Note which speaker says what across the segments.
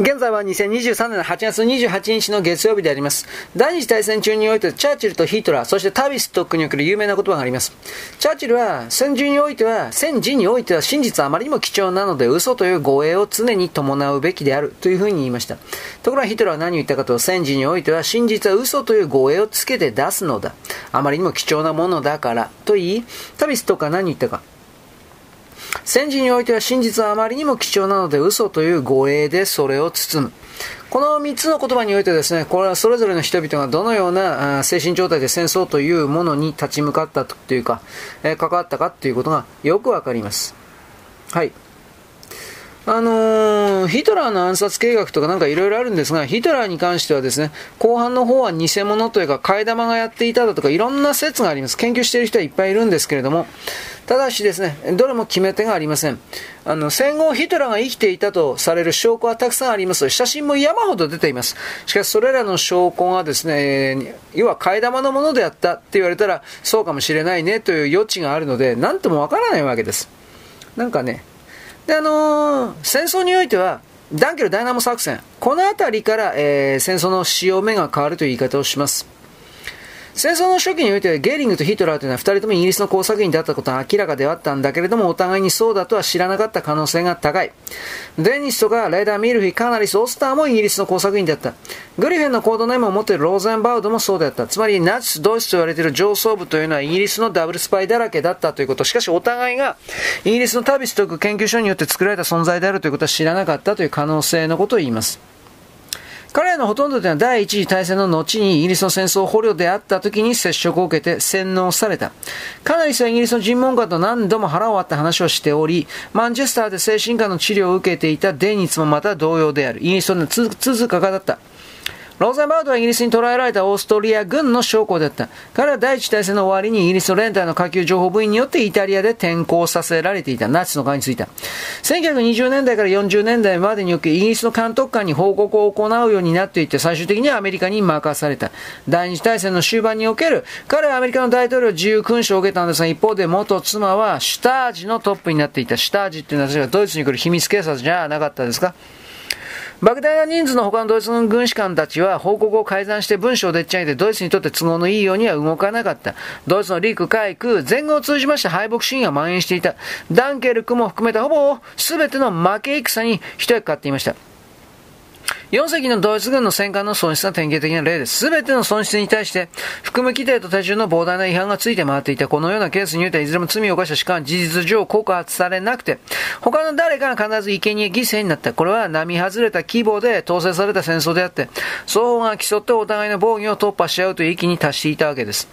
Speaker 1: 現在は2023年の8月28日の月曜日であります。第二次大戦中において、チャーチルとヒトラー、そしてタビストックにおける有名な言葉があります。チャーチルは、戦時においては、戦時においては真実はあまりにも貴重なので、嘘という護衛を常に伴うべきであるというふうに言いました。ところがヒトラーは何を言ったかと、戦時においては真実は嘘という護衛をつけて出すのだ。あまりにも貴重なものだから、と言い、タビストックは何を言ったか。戦時においては真実はあまりにも貴重なので嘘という護衛でそれを包む。この3つの言葉においてですね、これはそれぞれの人々がどのような精神状態で戦争というものに立ち向かったというか、え、関わったかということがよくわかります。はい。あのー、ヒトラーの暗殺計画とかなんかいろいろあるんですが、ヒトラーに関してはですね、後半の方は偽物というか、替え玉がやっていただとか、いろんな説があります。研究している人はいっぱいいるんですけれども、ただしですね、どれも決め手がありません。あの、戦後ヒトラーが生きていたとされる証拠はたくさんあります。写真も山ほど出ています。しかしそれらの証拠がですね、要は替え玉のものであったって言われたら、そうかもしれないねという余地があるので、なんともわからないわけです。なんかね、で、あのー、戦争においては、ダンケルダイナモ作戦、この辺りから、えー、戦争の使用目が変わるという言い方をします。戦争の初期においてはゲーリングとヒトラーというのは二人ともイギリスの工作員であったことは明らかではあったんだけれどもお互いにそうだとは知らなかった可能性が高い。デニスとかレーダー・ミルフィ、カナリス、オスターもイギリスの工作員であった。グリフェンのコードネームを持っているローゼンバウドもそうであった。つまりナチス、ドイツと言われている上層部というのはイギリスのダブルスパイだらけだったということ。しかしお互いがイギリスのタビスという研究所によって作られた存在であるということは知らなかったという可能性のことを言います。彼らのほとんどというのは第一次大戦の後にイギリスの戦争捕虜であった時に接触を受けて洗脳された。かなりはイギリスの尋問官と何度も腹を割った話をしており、マンチェスターで精神科の治療を受けていたデニツもまた同様である。イギリスの通貨家だった。ローゼンバードはイギリスに捕らえられたオーストリア軍の将校だった。彼は第一次大戦の終わりにイギリスの連隊の下級情報部員によってイタリアで転校させられていたナチスの側についた。1920年代から40年代までにおけイギリスの監督官に報告を行うようになっていって最終的にはアメリカに任された。第二次大戦の終盤における彼はアメリカの大統領自由勲章を受けたんですが一方で元妻はシュタージのトップになっていた。シュタージっていうのはドイツに来る秘密警察じゃなかったですか？莫大な人数の他のドイツ軍士官たちは報告を改ざんして文章をでっちゃいでドイツにとって都合のいいようには動かなかった。ドイツの陸海空、全軍を通じまして敗北シーンが蔓延していた。ダンケルクも含めたほぼ全ての負け戦に一役買っていました。4隻のドイツ軍の戦艦の損失が典型的な例です。すべての損失に対して、含む規定と手順の膨大な違反がついて回っていた。このようなケースにおいては、いずれも罪を犯した士官は事実上告発されなくて、他の誰かが必ず生贄犠牲になった。これは並外れた規模で統制された戦争であって、双方が競ってお互いの防御を突破し合うという域に達していたわけです。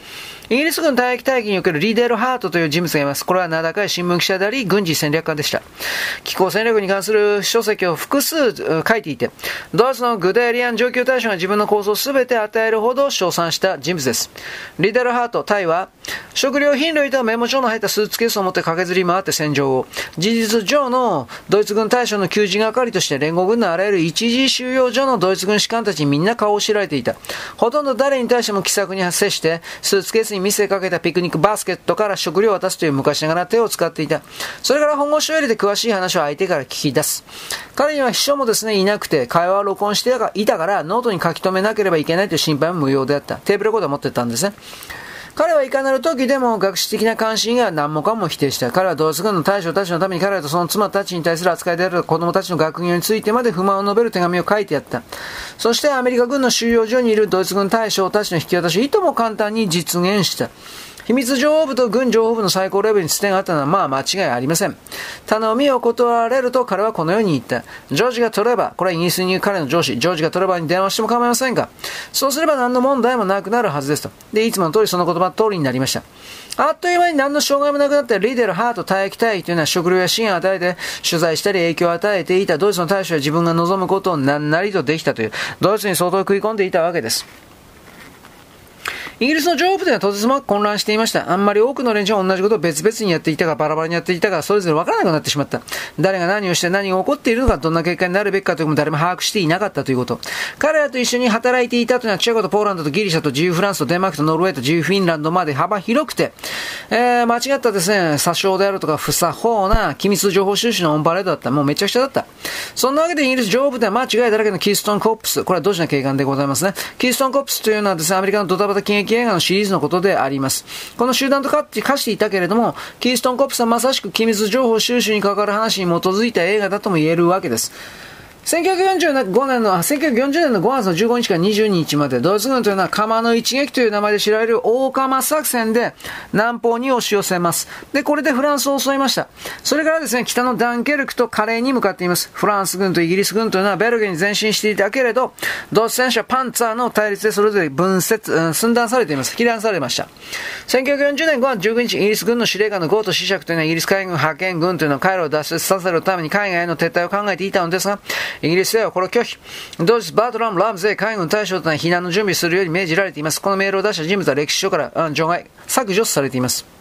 Speaker 1: イギリス軍退役待機におけるリーデル・ハートという人物がいます。これは名高い新聞記者であり、軍事戦略家でした。気候戦略に関する書籍を複数書いていて、ドイツのグデーリアン上級大将が自分の構想を全て与えるほど称賛した人物です。リーデル・ハート、タイは、食料品類とメモ帳の入ったスーツケースを持って駆けずり回って戦場を、事実上のドイツ軍大将の給仕係として連合軍のあらゆる一時収容所のドイツ軍士官たちにみんな顔を知られていた。ほとんど誰に対しても気さくに接して、スーツケースに見せかけたピクニックバスケットから食料を渡すという昔ながら手を使っていた。それから本腰を入れて詳しい話を相手から聞き出す。彼には秘書もですね、いなくて、会話を録音していたから、ノートに書き留めなければいけないという心配も無用であった。テープレコーダーを持ってたんですね。彼はいかなる時でも学士的な関心が何もかも否定した。彼はドイツ軍の大将たちのために彼らとその妻たちに対する扱いである子供たちの学業についてまで不満を述べる手紙を書いてやった。そしてアメリカ軍の収容所にいるドイツ軍大将たちの引き渡しいとも簡単に実現した。秘密情報部と軍情報部の最高レベルにつてがあったのはまあ間違いありません。頼みを断られると彼はこのように言った。ジョージが取れば、これはイギリスにいる彼の上司、ジョージが取ればに電話しても構いませんが、そうすれば何の問題もなくなるはずですと。で、いつもの通りその言葉通りになりました。あっという間に何の障害もなくなったリーデル、ハート、退役隊というのは食料や支援を与えて、取材したり影響を与えていたドイツの大使は自分が望むことを何なりとできたという、ドイツに相当食い込んでいたわけです。イギリスの情報部ではとてつもなく混乱していました。あんまり多くの連中は同じことを別々にやっていたか、バラバラにやっていたか、それぞれ分からなくなってしまった。誰が何をして何が起こっているのか、どんな結果になるべきかというのも誰も把握していなかったということ。彼らと一緒に働いていたというのは、チェコとポーランドとギリシャと自由フランスとデンマークとノルウェーと自由フィンランドまで幅広くて、えー、間違ったですね、詐称であるとか不作法な機密情報収集のオンパレードだった。もうめちゃくちゃだった。そんなわけでイギリス情報部では間違いだらけのキーストンコップス。これはドジな警官でございますね。キーストンコップスというのはですね、アメリカのドタバタ喜劇映画のシリーズのことであります。この集団と化していたけれども、キーストンコップスはまさしく機密情報収集に関わる話に基づいた映画だとも言えるわけです。1945年の、1940年の5月の15日から22日まで、ドイツ軍というのは釜の一撃という名前で知られる大釜作戦で南方に押し寄せます。で、これでフランスを襲いました。それからですね、北のダンケルクとカレーに向かっています。フランス軍とイギリス軍というのはベルゲに前進していたけれど、ドイツ戦車パンツァーの対立でそれぞれ分節、うん、寸断されています。切断されました。1940年5月15日、イギリス軍の司令官のゴート子爵というのはイギリス海軍派遣軍というのは回路を脱出させるために海外への撤退を考えていたのですが、イギリスではこれを拒否。同日、バートラム、ラムゼ海軍大将との避難の準備するように命じられています。このメールを出した人物は歴史書から除外、削除されています。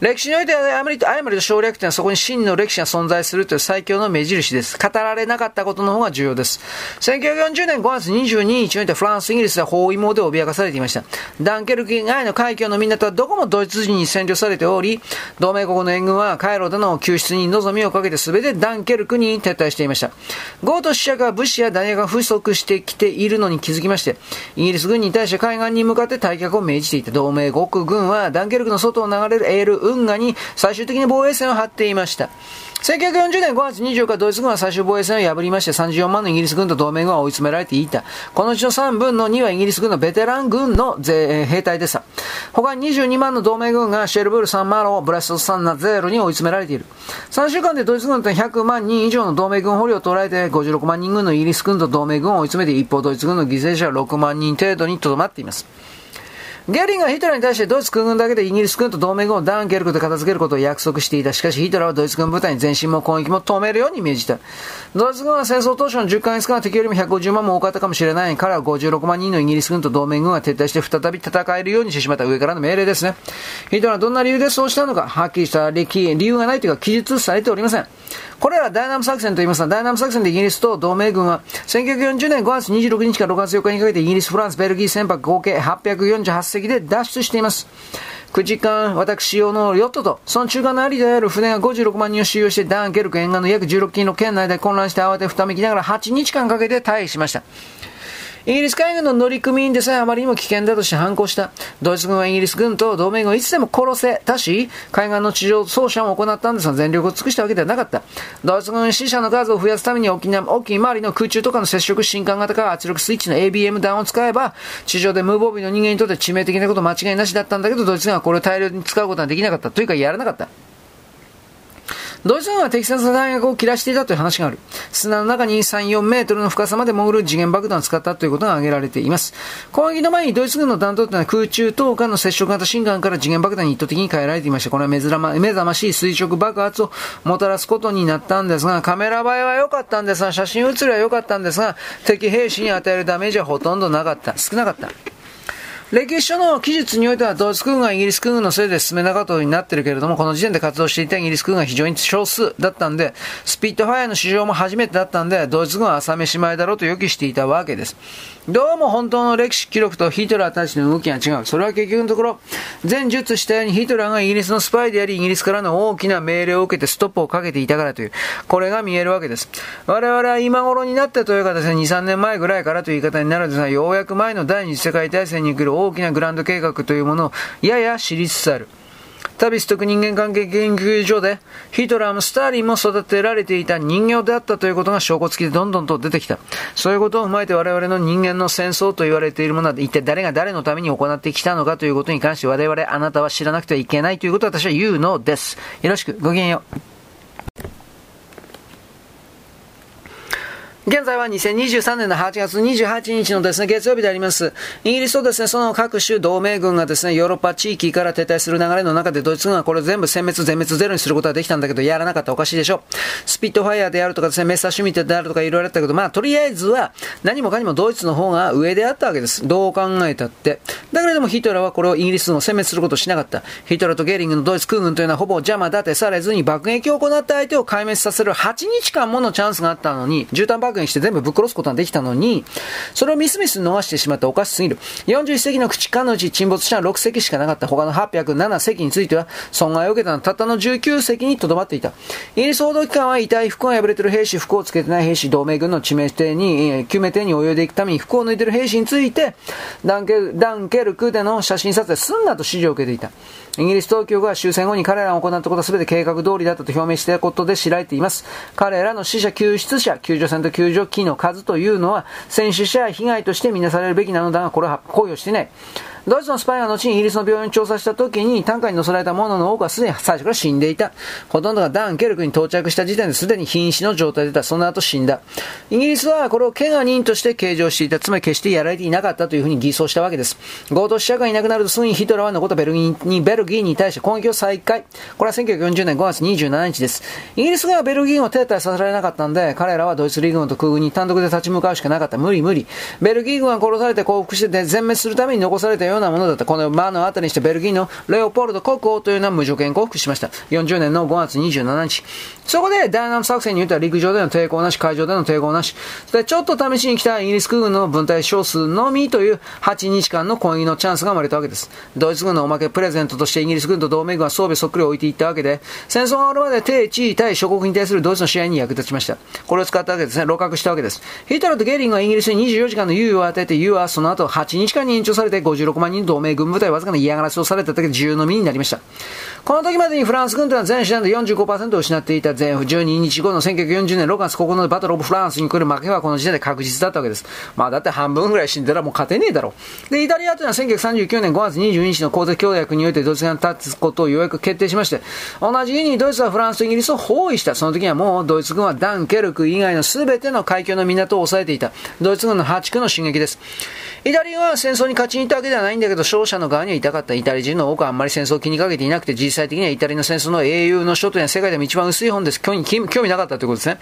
Speaker 1: 歴史において誤りと誤りと省略というのはそこに真の歴史が存在するという最強の目印です。語られなかったことの方が重要です。1940年5月22日においてフランス、イギリスは包囲網で脅かされていました。ダンケルク以外の海峡の港はどこもドイツ人に占領されており、同盟国の援軍はカイロでの救出に望みをかけて全てダンケルクに撤退していました。ゴート死者が物資や弾薬が不足してきているのに気づきまして、イギリス軍に対して海岸に向かって退却を命じていた同盟国軍はダンケルクの外を流れるエール運河に最終的に防衛線を張っていました。1940年5月24日、ドイツ軍は最終防衛線を破りまして34万のイギリス軍と同盟軍は追い詰められていた。このうちの3分の2はイギリス軍のベテラン軍の兵隊でした。他に22万の同盟軍がシェルブール、サンマロー、ブラスト、サンナ、ゼロに追い詰められている。3週間でドイツ軍と100万人以上の同盟軍捕虜を捉えて56万人軍のイギリス軍と同盟軍を追い詰めて一方ドイツ軍の犠牲者は6万人程度にとどまっています。ゲリンがヒトラーに対してドイツ空軍だけでイギリス軍と同盟軍をダンケルクで片付けることを約束していた。しかしヒトラーはドイツ軍部隊に前進も攻撃も止めるように命じた。ドイツ軍は戦争当初の10ヶ月間は敵よりも150万も多かったかもしれない。彼は56万人のイギリス軍と同盟軍が撤退して再び戦えるようにしてしまった上からの命令ですね。ヒトラーはどんな理由でそうしたのか、はっきりした理由がないというか記述されておりません。これらダイナム作戦と言いますが、ダイナム作戦でイギリスと同盟軍は、1940年5月26日から6月4日にかけてイギリス、フランス、ベルギー船舶合計848隻で脱出しています。9時間、私用のヨットと、その中間のありである船が56万人を収容して、ダンケルク沿岸の約16キロの圏内で混乱して慌てふためきながら8日間かけて退避しました。イギリス海軍の乗組員でさえあまりにも危険だとして反抗した。ドイツ軍はイギリス軍と同盟軍をいつでも殺せたし、海岸の地上操作も行ったんですが、全力を尽くしたわけではなかった。ドイツ軍死者の数を増やすために沖縄、沖周りの空中とかの接触新艦型から圧力スイッチの ABM 弾を使えば、地上で無防備の人間にとって致命的なこと間違いなしだったんだけど、ドイツ軍はこれを大量に使うことはできなかった。というか、やらなかった。ドイツ軍は適切な弾薬を切らしていたという話がある。砂の中に3、4メートルの深さまで潜る次元爆弾を使ったということが挙げられています。攻撃の前にドイツ軍の弾頭というのは空中等間の接触型心眼から次元爆弾に意図的に変えられていました。これは目覚ましい垂直爆発をもたらすことになったんですが、カメラ映えは良かったんですが、写真写りは良かったんですが、敵兵士に与えるダメージはほとんどなかった。少なかった。歴史書の記述においては、ドイツ軍がイギリス軍のせいで進めなかったことになってるけれども、この時点で活動していたイギリス軍が非常に少数だったんで、スピットファイアの市場も初めてだったんで、ドイツ軍は朝飯前だろうと予期していたわけです。どうも本当の歴史記録とヒトラーたちの動きが違う。それは結局のところ、前述したようにヒトラーがイギリスのスパイであり、イギリスからの大きな命令を受けてストップをかけていたからという、これが見えるわけです。我々は今頃になってというかですね、2、3年前ぐらいからという言い方になるんですが、ようやく前の第二次世界大戦に来る大きなグランド計画というものをやや知りつつある。タビス特人間関係研究所でヒトラーもスターリンも育てられていた人形であったということが証拠付きでどんどんと出てきた。そういうことを踏まえて我々の人間の戦争と言われているものは一体誰が誰のために行ってきたのかということに関して我々あなたは知らなくてはいけないということを私は言うのです。よろしく、ごきげんよう。現在は2023年の8月28日のですね、月曜日であります。イギリスとですね、その各種同盟軍がですね、ヨーロッパ地域から撤退する流れの中で、ドイツ軍はこれ全部殲滅、全滅ゼロにすることはできたんだけど、やらなかったおかしいでしょう。スピットファイヤーであるとかですね、メッサーシュミットであるとかいろいろあったけど、まあ、とりあえずは、何もかにもドイツの方が上であったわけです。どう考えたって。だからでもヒトラーはこれをイギリスの殲滅することをしなかった。ヒトラーとゲーリングのドイツ空軍というのはほぼ邪魔立てされずに爆撃を行った相手を壊滅させる8日間ものチャンスがあったのに、絨毯爆して全部ぶっ殺すことができたのに、それをミスミス逃してしまったおかしすぎる。41隻の口かのうち沈没したのは6隻しかなかった他の807隻については、損害を受けたのはたったの19隻にとどまっていた。イギリス報道機関は遺体、服が破れている兵士、服をつけてない兵士、同盟軍の致命艇に、救命艇に泳いでいくために服を抜いている兵士について、ダンケルダンケルクでの写真撮影すんなと指示を受けていた。イギリス当局は終戦後に彼らが行ったことは全て計画通りだったと表明していたことで知られています。彼らの死者、救出者、救助船と救助機の数というのは、戦死者や被害としてみなされるべきなのだが、これは考慮していない。ドイツのスパイが後にイギリスの病院を調査した時に、担架に乗せられた者の多くはすでに最初から死んでいた。ほとんどがダンケルクに到着した時点ですでに瀕死の状態でた。その後死んだ。イギリスはこれを怪我人として計上していた。つまり決してやられていなかったというふうに偽装したわけです。強盗死者がいなくなるとすぐにヒトラーは残ったベルギーに、ベルギーに対して攻撃を再開。これは1940年5月27日です。イギリスがベルギーを撤退させられなかったんで、彼らはドイツ陸軍と空軍に単独で立ち向かうしかなかった。無理無理。ベルギー軍は殺されて降伏して全滅するために残されたようなものだった。このマの後にしてベルギーのレオポルド国王というのは無条件降伏しました。40年の5月27日。そこでダイナム作戦においては陸上での抵抗なし、海上での抵抗なし。で、ちょっと試しに来たイギリス空軍の分隊少数のみという8日間の攻撃のチャンスが生まれたわけです。ドイツ軍のおまけプレゼントとしてイギリス軍と同盟軍は装備そっくり置いていったわけで、戦争が終わるまで低地位対諸国に対するドイツの試合に役立ちました。これを使ったわけですね。露獲したわけです。ヒトラーとゲーリングはイギリスに24時間の猶予を与えて、猶予はその後8日間に延長されて56万人同盟軍部隊はわずかな嫌がらせをされただけで自由の身になりました。この時までにフランス軍というのは全手段で45%を失っていた前府12日後の1940年6月9日のバトルオブフランスに来る負けはこの時点で確実だったわけです。まあだって半分ぐらい死んだらもう勝てねえだろう。で、イタリアというのは1939年5月22日の公敵協約においてドイツが立つことをようやく決定しまして、同じ日にドイツはフランスとイギリスを包囲した。その時にはもうドイツ軍はダンケルク以外の全ての海峡の港を抑えていた。ドイツ軍の破竹の進撃です。イタリアは戦争に勝ちに行ったわけではないんだけど、勝者の側にはいたかった。イタリア人の多くはあんまり戦争を気にかけていなくて、実際的にはイタリアの戦争の英雄の書というのは世界でも一番薄い本です。興味興味なかったということですね。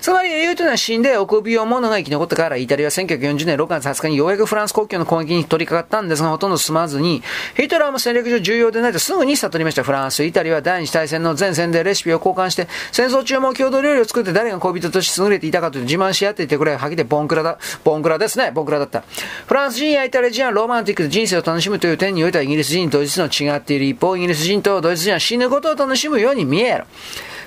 Speaker 1: つまり英雄というのは死んで臆病者が生き残ったから、イタリアは1940年6月20日にようやくフランス国境の攻撃に取り掛かったんですが、ほとんど進まずに、ヒトラーも戦略上重要でないとすぐに悟りました。フランス、イタリアは第二次大戦の前線でレシピを交換して、戦争中も郷土料理を作って誰が恋人として優れていたかという自慢し合っていてくれ、はっきりボンクラだ。ボンクラですね。ボンクラだった。フランス人やイタリア人はロマンティックで人生を楽しむという点においてはイギリス人とドイツ人の違っている一方、イギリス人とドイツ人は死ぬことを楽しむように見えろ。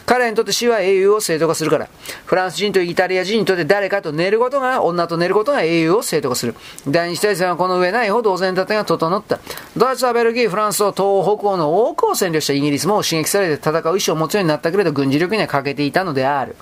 Speaker 1: 彼にとって死は英雄を正当化するから。フランス人とイタリア人にとって誰かと寝ることが、女と寝ることが英雄を正当化する。第二次大戦はこの上ないほどお膳立てが整った。ドイツはベルギー、フランスと東北欧の多くを占領したイギリスも刺激されて戦う意思を持つようになったけれど軍事力には欠けていたのである。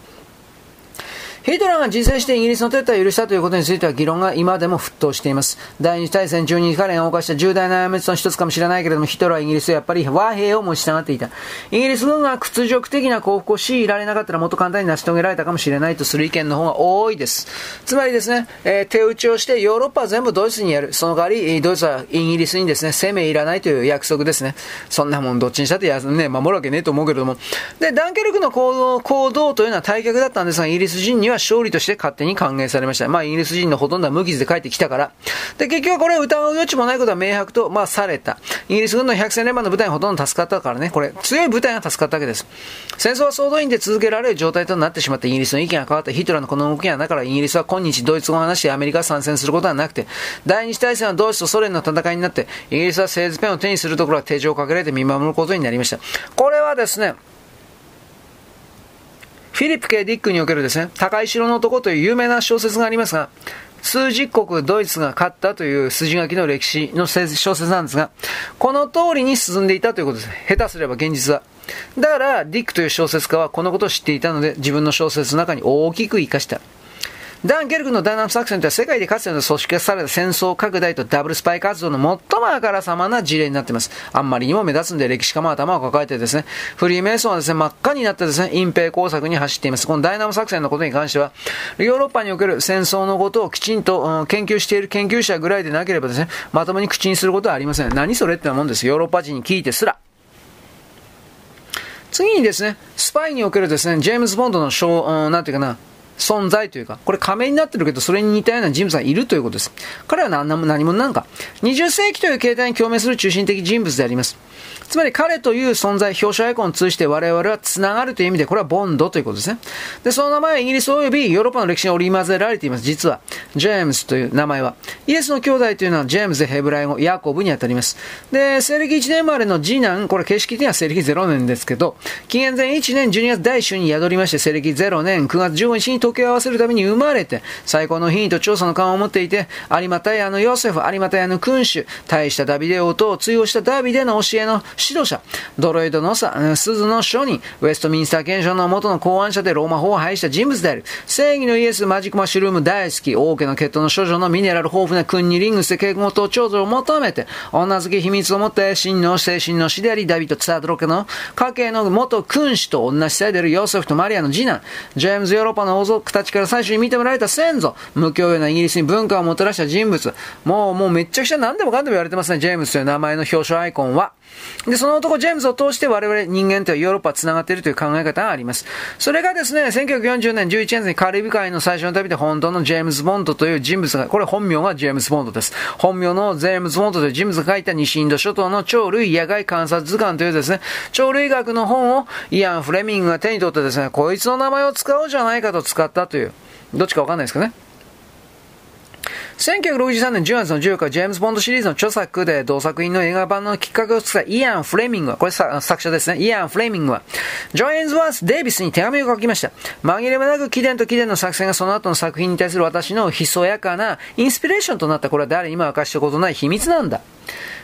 Speaker 1: ヒトラーが実践してイギリスの撤退を許したということについては議論が今でも沸騰しています。第二次大戦中に彼が犯した重大な過ちの一つかもしれないけれども、ヒトラーはイギリスはやっぱり和平を持ちたがっていた。イギリス軍が屈辱的な降伏を強いられなかったらもっと簡単に成し遂げられたかもしれないとする意見の方が多いです。つまりですね、えー、手打ちをしてヨーロッパは全部ドイツにやる。その代わり、ドイツはイギリスにですね、生命いらないという約束ですね。そんなもんどっちにしたってや、ね、守るわけねえと思うけれども。で、ダンケルクの行動行動というのは退却だったんですが、イギリス人には勝利として勝手に歓迎されました。まあ、イギリス人のほとんどは無傷で帰ってきたから。で、結局これ疑う余地もないことは明白と、まあ、された。イギリス軍の百戦錬磨の部隊ほとんど助かったからね、これ、強い部隊が助かったわけです。戦争は総動員で続けられる状態となってしまったイギリスの意見が変わったヒトラーのこの動きがだからイギリスは今日ドイツ語を話してアメリカが参戦することはなくて、第二次大戦はドイツとソ連の戦いになって、イギリスは製図ペンを手にするところは手錠をかけられて見守ることになりました。これはですね、フィリップ・ケ・ディックにおけるですね、高い城の男という有名な小説がありますが、数十国ドイツが勝ったという筋書きの歴史の小説なんですが、この通りに進んでいたということです。下手すれば現実は。だから、ディックという小説家はこのことを知っていたので、自分の小説の中に大きく活かした。ダン・ゲルクのダイナム作戦とは世界でかつての組織化された戦争拡大とダブルスパイ活動の最もあからさまな事例になっています。あんまりにも目立つんで歴史家も頭を抱えてですね、フリーメイソンはですね、真っ赤になってですね、隠蔽工作に走っています。このダイナム作戦のことに関しては、ヨーロッパにおける戦争のことをきちんと、研究している研究者ぐらいでなければですね、まともに口にすることはありません。何それってなもんです。ヨーロッパ人に聞いてすら。次にですね、スパイにおけるですね、ジェームズ・ボンドの小、うん、なんていうかな、存在というか、これ仮面になってるけど、それに似たような人物がいるということです。彼は何何者なのか。20世紀という形態に共鳴する中心的人物であります。つまり彼という存在、表彰アイコンを通じて我々は繋がるという意味で、これはボンドということですね。で、その名前はイギリス及びヨーロッパの歴史に織り交ぜられています。実は、ジェームスという名前は、イエスの兄弟というのはジェームズヘブライ語、ヤコブにあたります。で、西暦1年生まれの次男、これ形式的には西暦0年ですけど、紀元前1年12月第1週に宿りまして、西暦0年9月15日に時計を合わせるために生まれて、最高の品位と調査の勘を持っていて、有馬屋のヨセフ、有馬屋の君主、大したダビデ王と通用したダビデの教えの指導者、ドロイドのさ、鈴の書人、ウェストミンスター憲章の元の考案者でローマ法を廃した人物である。正義のイエス、マジックマッシュルーム大好き、王家の血統の少女のミネラル豊富な君にリングして結婚と長女を求めて、女付け秘密を持って真の精神の死であり、ダビッド・ツァードロケの家系の元君主と同じ世代であるヨセフとマリアの次男、ジェームズ・ヨーロッパの王族たちから最初に認められた先祖、無教養なイギリスに文化をもたらした人物、もう、もうめっちゃくちゃ何でもかんでも言われてますね、ジェームスという名前の表彰アイコンは。で、その男ジェームズを通して我々人間とヨーロッパは繋がっているという考え方があります。それがですね、1940年11月にカリブ海の最初の旅で本当のジェームズ・ボンドという人物が、これ本名がジェームズ・ボンドです。本名のジェームズ・ボンドという人物が書いた西インド諸島の鳥類野外観察図鑑というですね、鳥類学の本をイアン・フレミングが手に取ってですね、こいつの名前を使おうじゃないかと使ったという、どっちかわかんないですかね。1963年10月の14日、ジェームズ・ボンドシリーズの著作で同作品の映画版のきっかけを作ったイアン・フレミングは、これ作者ですね、イアン・フレミングは、ジョエンズワース・デイビスに手紙を書きました。紛れもなく貴殿と貴殿の作戦がその後の作品に対する私のひそやかなインスピレーションとなった、これは誰にも明かしたことない秘密なんだ。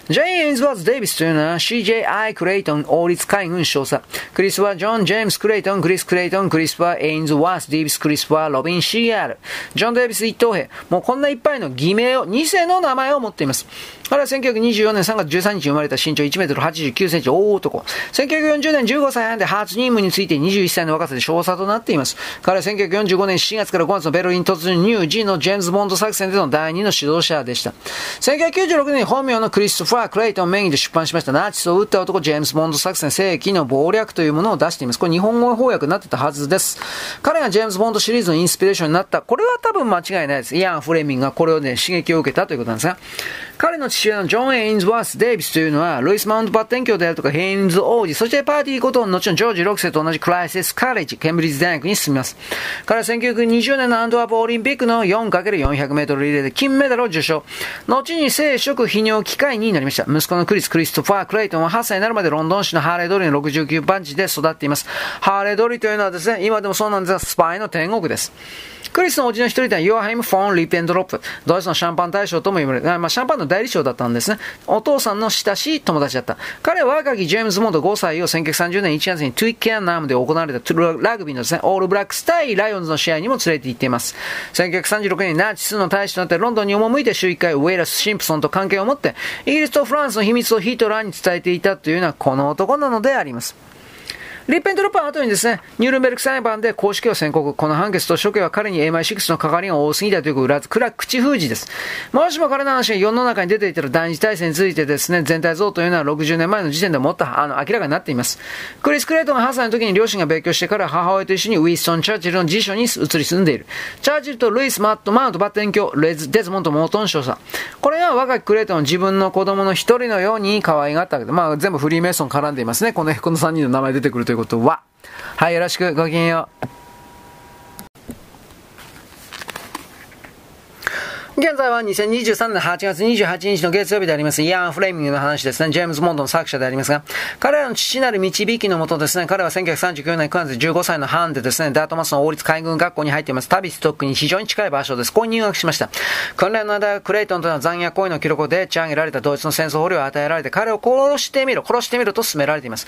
Speaker 1: ジェイ・エインズワーズ・デイビスというのは CJI クレイトン王立海軍少佐。クリスはジョン・ジェームス・クレイトン、クリス・クレイトン、クリスパー・エインズ・ワース・デイビス・クリスパー・ロビン・シーアル。ジョン・デイビス一等兵。もうこんないっぱいの偽名を、偽の名前を持っています。彼は1924年3月13日生まれた身長1メートル89センチ大男。1940年15歳で初任務について21歳の若さで少佐となっています。彼は1945年7月から5月のベルリン突入ニュージーのジェームズ・ボンド作戦での第2の指導者でした。1996年に本名のクリストファー・クレイトン名義で出版しましたナチスを撃った男ジェームズ・ボンド作戦世紀の謀略というものを出しています。これ日本語翻訳になってたはずです。彼がジェームズ・ボンドシリーズのインスピレーションになった。これは多分間違いないです。イアン・フレミングがこれをね、刺激を受けたということなんですが、彼の父親のジョン・エインズワース・デイビスというのは、ルイス・マウントバッテン卿であるとか、ヘンリー王子、そしてバーティーことの後のジョージ6世と同じクライスツ・カレッジ、ケンブリッジ大学に進みます。彼は1920年のアントワープオリンピックの 4×400 メートルリレーで金メダルを受賞。後に生殖泌尿器科医になりました。息子のクリス・クリストファー・クレイトンは8歳になるまでロンドン市のハーレー通りの69番地で育っています。ハーレー通りというのはですね、今でもそうなんですが、スパイの天国です。クリスのおじの一人では、ヨアハイム・フォン・リッベントロップ。ドイツのシャンパン大将とも言われる。まあ、シャンパンの代理商だったんですね。お父さんの親しい友達だった。彼は若きジェームズ・ボンド5歳を1930年1月にトゥイッケアンナームで行われたラグビーのですね、オールブラックス対ライオンズの試合にも連れて行っています。1936年にナチスの大使となってロンドンに赴いて週1回ウォリス・シンプソンと関係を持って、イギリスとフランスの秘密をヒトラーに伝えていたというのはこの男なのであります。リッペントロッパーの後にですね、ニュールンベルク裁判で公式を宣告。この判決と処刑は彼に MI6 の関わりが多すぎたという裏、暗口封じです。もしも彼の話が世の中に出ていたら第二次大戦についてですね、全体像というのは60年前の時点でもっとあの明らかになっています。クリス・クレイトが8歳の時に両親が別居してから母親と一緒にウィストン・チャーチルの辞書に移り住んでいる。チャーチルとルイス・マット・マウント・バッテン教、レズ・デズモント・モートン少佐。これは若きクレイトン自分の子供の一人のように可愛がったわけで、まあ全部フリーメイソン絡んでいますね。この、この3人の名前出てくるということは。はい、よろしく、ごきげんよう。現在は2023年8月28日の月曜日であります、イアン・フレーミングの話ですね、ジェームズ・モンドの作者でありますが、彼らの父なる導きのもとですね、彼は1939年9月15歳の半でですね、ダートマスの王立海軍学校に入っています、タビストックに非常に近い場所です。ここに入学しました。訓練の間、クレイトンとの残虐行為の記録をでっち上げられたドイツの戦争捕虜を与えられて、彼を殺してみろ、殺してみろと勧められています。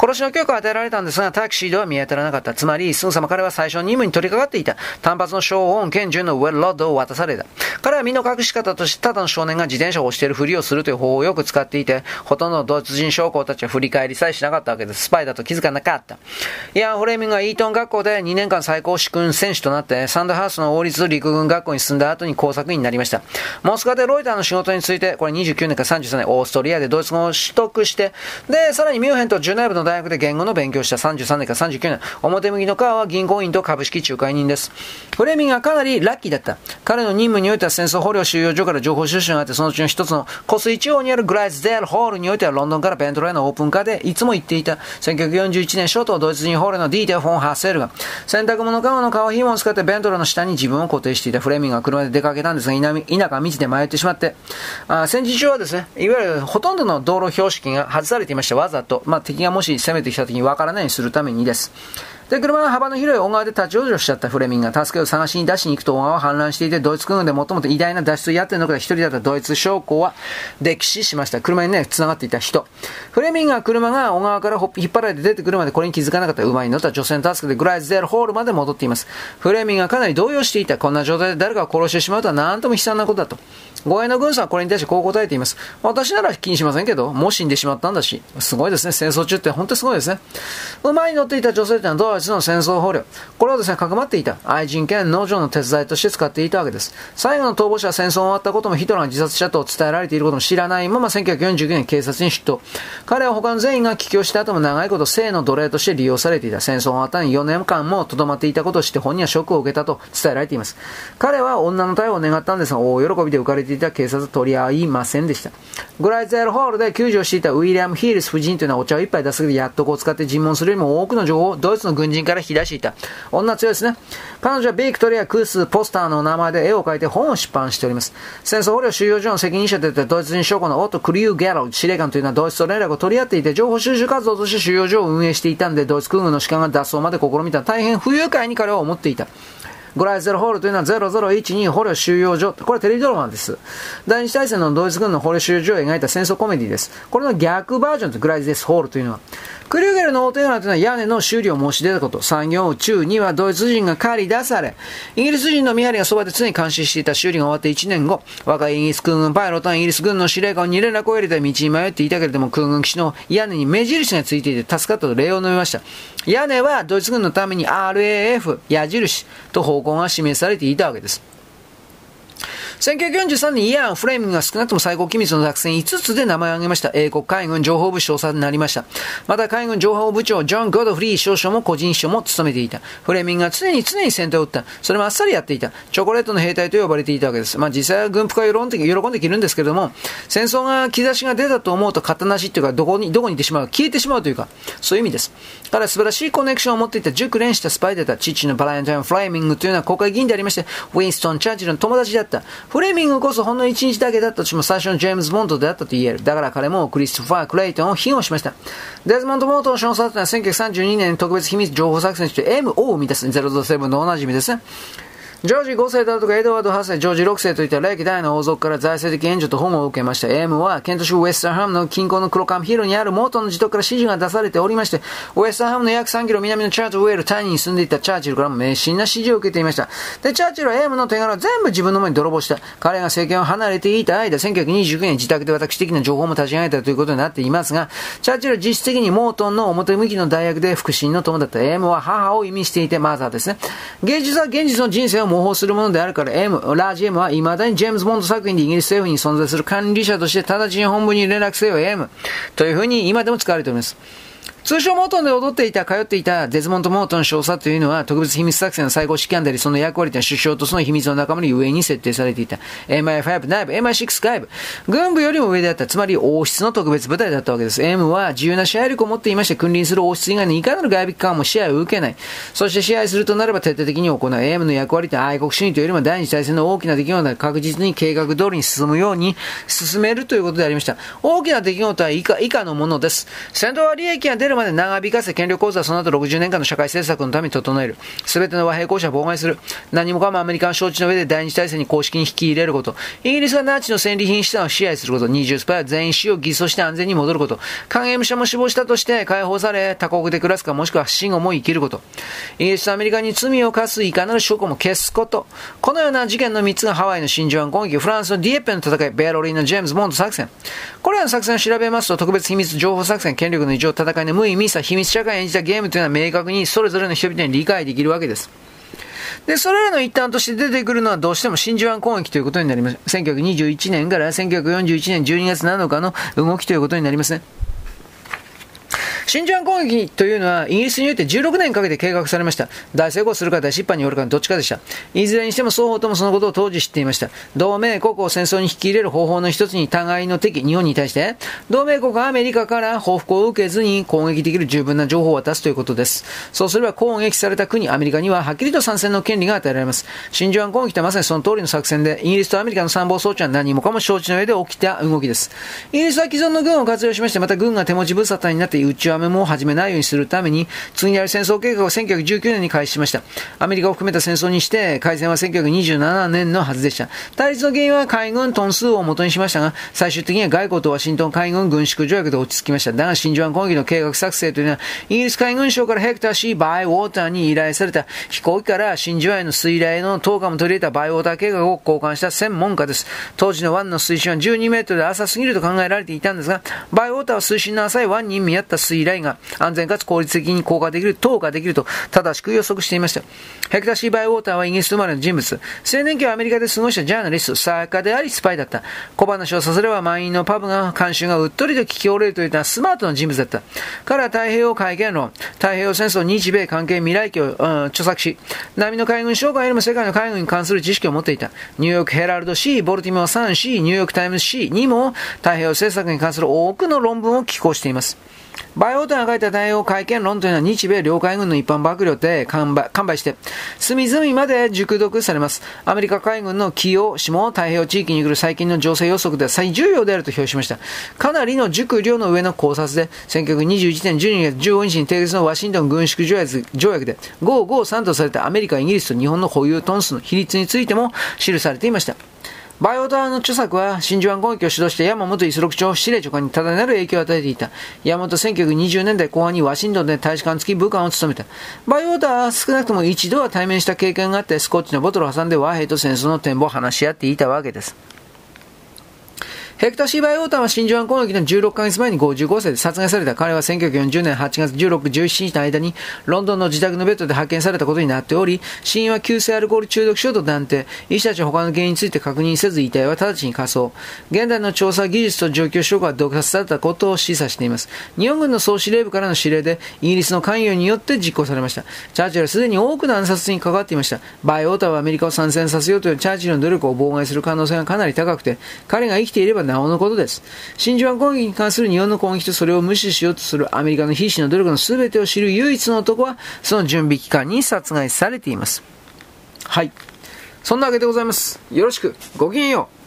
Speaker 1: 殺しの許可を与えられたんですが、タクシーでは見当たらなかった。つまり、すぐさま彼は最初の任務に取り掛かっていた。単発の小音、拳銃のウェルロッドを渡された。彼は身の隠し方としてただの少年が自転車を押しているふりをするという方法をよく使っていて、ほとんどのドイツ人将校たちは振り返りさえしなかったわけです。スパイだと気づかなかった。イアン・フレーミングはイートン学校で2年間最高主君選手となって、サンドハウスの王立陸軍学校に進んだ後に工作員になりました。モスクワでロイターの仕事について、これ29年か33年、オーストリアでドイツ語を取得して、で、さらにミュンヘンとジュネーブの大学で言語の勉強した33年か39年、表向きの川は銀行員と株式仲介人です。フレーミングはかなりラッキーだった。彼の任務においては戦争捕虜収容所から情報収集があって、そのうちの一つの湖水地方にあるグライズデールホールにおいてはロンドンからベントレーのオープン化でいつも行っていた1941年初頭ドイツ人ホールのディーテフォン・ハッセルが洗濯物カゴの皮紐を使ってベントレーの下に自分を固定していたフレーミングが車で出かけたんですが田舎道で迷ってしまってあ戦時中はですねいわゆるほとんどの道路標識が外されていました。わざと、まあ、敵がもし攻めてきた時にわからないようにするためにです。で、車の幅の広い小川で立ち往生しちゃったフレミンが助けを探しに出しに行くと小川は氾濫していて、ドイツ空軍で最も偉大な脱出をやってるのか一人だったドイツ将校は溺死しました。車にね、繋がっていた人。フレミンが車が小川から引っ張られて出てくるまでこれに気づかなかった馬に乗った女性の助けでグライズデールホールまで戻っています。フレミンがかなり動揺していた。こんな状態で誰かを殺してしまうとは何とも悲惨なことだと。護衛の軍曹はこれに対してこう答えています。私なら気にしませんけど、もう死んでしまったんだし。すごいですね。戦争中って本当にすごいですね。馬に乗っていた女性というのはドイツの戦争捕虜。これをですね、かくまっていた。愛人兼農場の手伝いとして使っていたわけです。最後の逃亡者は戦争が終わったこともヒトラーが自殺したと伝えられていることも知らないまま1949年警察に出頭。彼は他の全員が帰郷した後も長いこと性の奴隷として利用されていた。戦争が終わったに4年間も留まっていたことを知って本人はショックを受けたと伝えられています。彼は女の逮捕を願ったんですが、大喜びで浮かれていた警察取り合いませんでした。グライゼルホールで救助していたウィリアム・ヒールス夫人というのはお茶を一杯出すけでやっとこを使って尋問するよりも多くの情報をドイツの軍人から引き出していた。女強いですね。彼女はビクトリア・クース・ポスターの名前で絵を描いて本を出版しております。戦争捕虜収容所の責任者であったドイツ人将校のオート・クリュー・ギャロ司令官というのはドイツと連絡を取り合っていて、情報収集活動として収容所を運営していたんで、ドイツ空軍の士官が脱走まで試みた大変不愉快に彼は思っていた。グライゼルホールというのは0012捕虜収容所。これテレビドラマです。第二次大戦のドイツ軍の捕虜収容所を描いた戦争コメディです。これの逆バージョンとグライゼスホールというのは。クリューゲルの大手柄というのは屋根の修理を申し出たこと。産業中にはドイツ人が借り出され、イギリス人の見張りがそばで常に監視していた修理が終わって1年後、若いイギリス空軍パイロットはイギリス軍の司令官に連絡を入れて道に迷っていたけれども空軍基地の屋根に目印がついていて助かったと礼を述べました。屋根はドイツ軍のために RAF 矢印と方向が示されていたわけです。1943年、イアン・フレーミングが少なくとも最高機密の作戦5つで名前を挙げました。英国海軍情報部少佐になりました。また海軍情報部長、ジョン・ゴドフリー少将も個人秘書も務めていた。フレーミングが常に常に先手を打った。それもあっさりやっていた。チョコレートの兵隊と呼ばれていたわけです。まあ実際は軍服は喜んで喜んで着るんですけれども、戦争が兆しが出たと思うと型なしっていうか、どこに、どこに行ってしまう、消えてしまうというか、そういう意味です。彼は素晴らしいコネクションを持っていた熟練したスパイでた父のバラエンタイン・フレーミングというのは国会議員でありまして、ウィンストン・チャーチルの友達であった。フレーミングこそほんの1日だけだったとしても最初のジェームズ・ボンドであったと言える。だから彼もクリストファー・クレイトンを庇護しました。デズモンド・モートンを称賛したのは1932年に特別秘密情報作戦として MO を生み出す007のおなじみですね。ジョージ5世であるとかエドワード8世、ジョージ6世といった歴代の王族から財政的援助と保護を受けました。M はケント州ウェスターハムの近郊のクロカムヒルにある元の自宅から指示が出されておりまして、ウェスターハムの約3キロ南のチャーチウェール谷に住んでいたチャーチルからも熱心な指示を受けていました。で、チャーチルは M の手柄を全部自分の前に泥棒した。彼が政権を離れていた間、1929年自宅で私的な情報も立ち上げたということになっていますが、チャーチルは実質的にモートンの表向きの大学で腹心の友だった M は母を意味していてマザーですね。芸術は現実の人生を模倣するものであるから M、ラージ M は未だにジェームズ・ボンド作品でイギリス政府に存在する管理者として直ちに本部に連絡せよ M というふうに今でも使われております。通称モートンで踊っていた、通っていたデズモント・モートン少佐というのは特別秘密作戦の最高指揮官であり、その役割というのは首相とその秘密の仲間に上に設定されていた。MI5 内部、MI6 外部。軍部よりも上であった、つまり王室の特別部隊だったわけです。M は自由な支配力を持っていまして、君臨する王室以外にいかなる外部機関も支配を受けない。そして支配するとなれば徹底的に行う。M の役割と愛国主義というよりも第二次大戦の大きな出来事で確実に計画通りに進むように進めるということでありました。大きな出来事は以下以下のものです。戦闘は利益が出るまで長引かせ、権力構造はその後60年間の社会政策のために整える。すべての和平交渉を妨害する。何もかもアメリカの承知の上で第二次大戦に公式に引き入れること。イギリスがナチの戦利品資産を支配すること。二重スパイは全員死を偽装して安全に戻ること。関営務者も死亡したとして解放され、他国で暮らすかもしくは死後も生きること。イギリスとアメリカに罪を課すいかなる証拠も消すこと。このような事件の3つがハワイの真珠湾攻撃、フランスのディエッペの戦い、ベアロリンのジェームズ・ボンド作戦。これらの作戦を調べますと、特別秘密情報作戦、権力の異常、戦いの無意味さ、秘密社会を演じたゲームというのは明確にそれぞれの人々に理解できるわけです。で、それらの一端として出てくるのはどうしても真珠湾攻撃ということになります。1921年から1941年12月7日の動きということになりますね。真珠湾攻撃というのはイギリスにおいて16年かけて計画されました。大成功するか大失敗によるかどっちかでした。いずれにしても双方ともそのことを当時知っていました。同盟国を戦争に引き入れる方法の一つに互いの敵、日本に対して、同盟国アメリカから報復を受けずに攻撃できる十分な情報を渡すということです。そうすれば攻撃された国、アメリカにははっきりと参戦の権利が与えられます。真珠湾攻撃とはまさにその通りの作戦で、イギリスとアメリカの参謀装置は何もかも承知の上で起きた動きです。イギリスは既存の軍を活用しまして、また軍が手持ち無沙汰になって内輪めも始めないようにするために、次にある戦争計画を1919年に開始しました。アメリカを含めた戦争にして、開戦は1927年のはずでした。対立の原因は海軍トン数を元にしましたが、最終的には外交とワシントン海軍軍縮条約で落ち着きました。だが、真珠湾攻撃の計画作成というのは、イギリス海軍省からヘクターシー・バイ・ウォーターに依頼された飛行機から真珠湾への水雷の10日も取り入れたバイ・ウォーター計画を交換した専門家です。当時の湾の水深は12メートルで浅すぎると考えられていたんですが、バイウォーターは水深の浅い湾に見合った水雷が安全かつ効率的に効果できる、投下できると正しく予測していました。ヘクター・シー・バイウォーターはイギリス生まれの人物。青年期はアメリカで過ごしたジャーナリスト、作家でありスパイだった。小話をさせれば満員のパブが、観衆がうっとりと聞き惚れるというのはスマートな人物だった。彼は太平洋海権論、太平洋戦争、日米関係未来記を、うん、著作し、並の海軍将校よりも世界の海軍に関する知識を持っていた。ニューヨーク・ヘラルド 紙、ボルティモア・サン 紙、ニューヨーク・タイムズ 紙 にも太平洋政策に関する多くの論文を寄稿しています。バイオータが書いた対応会見論というのは日米両海軍の一般幕僚で完売完売して、隅々まで熟読されます。アメリカ海軍の起用、下太平洋地域に来る最近の情勢予測では最重要であると表しました。かなりの熟慮の上の考察で、1921年12月15日に締結のワシントン軍縮条約条約で553とされたアメリカ、イギリスと日本の保有トン数の比率についても記されていました。バイオターの著作は真珠湾攻撃を主導して山本五十六長司令長官に多大なる影響を与えていた。山本1920年代後半にワシントンで大使館付き武官を務めた。バイオターは少なくとも一度は対面した経験があって、スコッチのボトルを挟んで和平と戦争の展望を話し合っていたわけです。ヘクター・シーバイ・オータンは真珠湾攻撃の16ヶ月前に55歳で殺害された。彼は1940年8月16、17日の間にロンドンの自宅のベッドで発見されたことになっており、死因は急性アルコール中毒症と断定。医師たちは他の原因について確認せず遺体は直ちに火葬。現代の調査技術と状況証拠が毒殺されたことを示唆しています。日本軍の総司令部からの指令でイギリスの関与によって実行されました。チャーチルはすでに多くの暗殺に関わっていました。バイオーターはアメリカを参戦させようというチャーチルの努力を妨害する可能性がかなり高くて、彼が生きていればなおのことです。真珠湾攻撃に関する日本の攻撃とそれを無視しようとするアメリカの必死の努力の全てを知る唯一の男は、その準備期間に殺害されています。はい。そんなわけでございます。よろしく。ごきげんよう。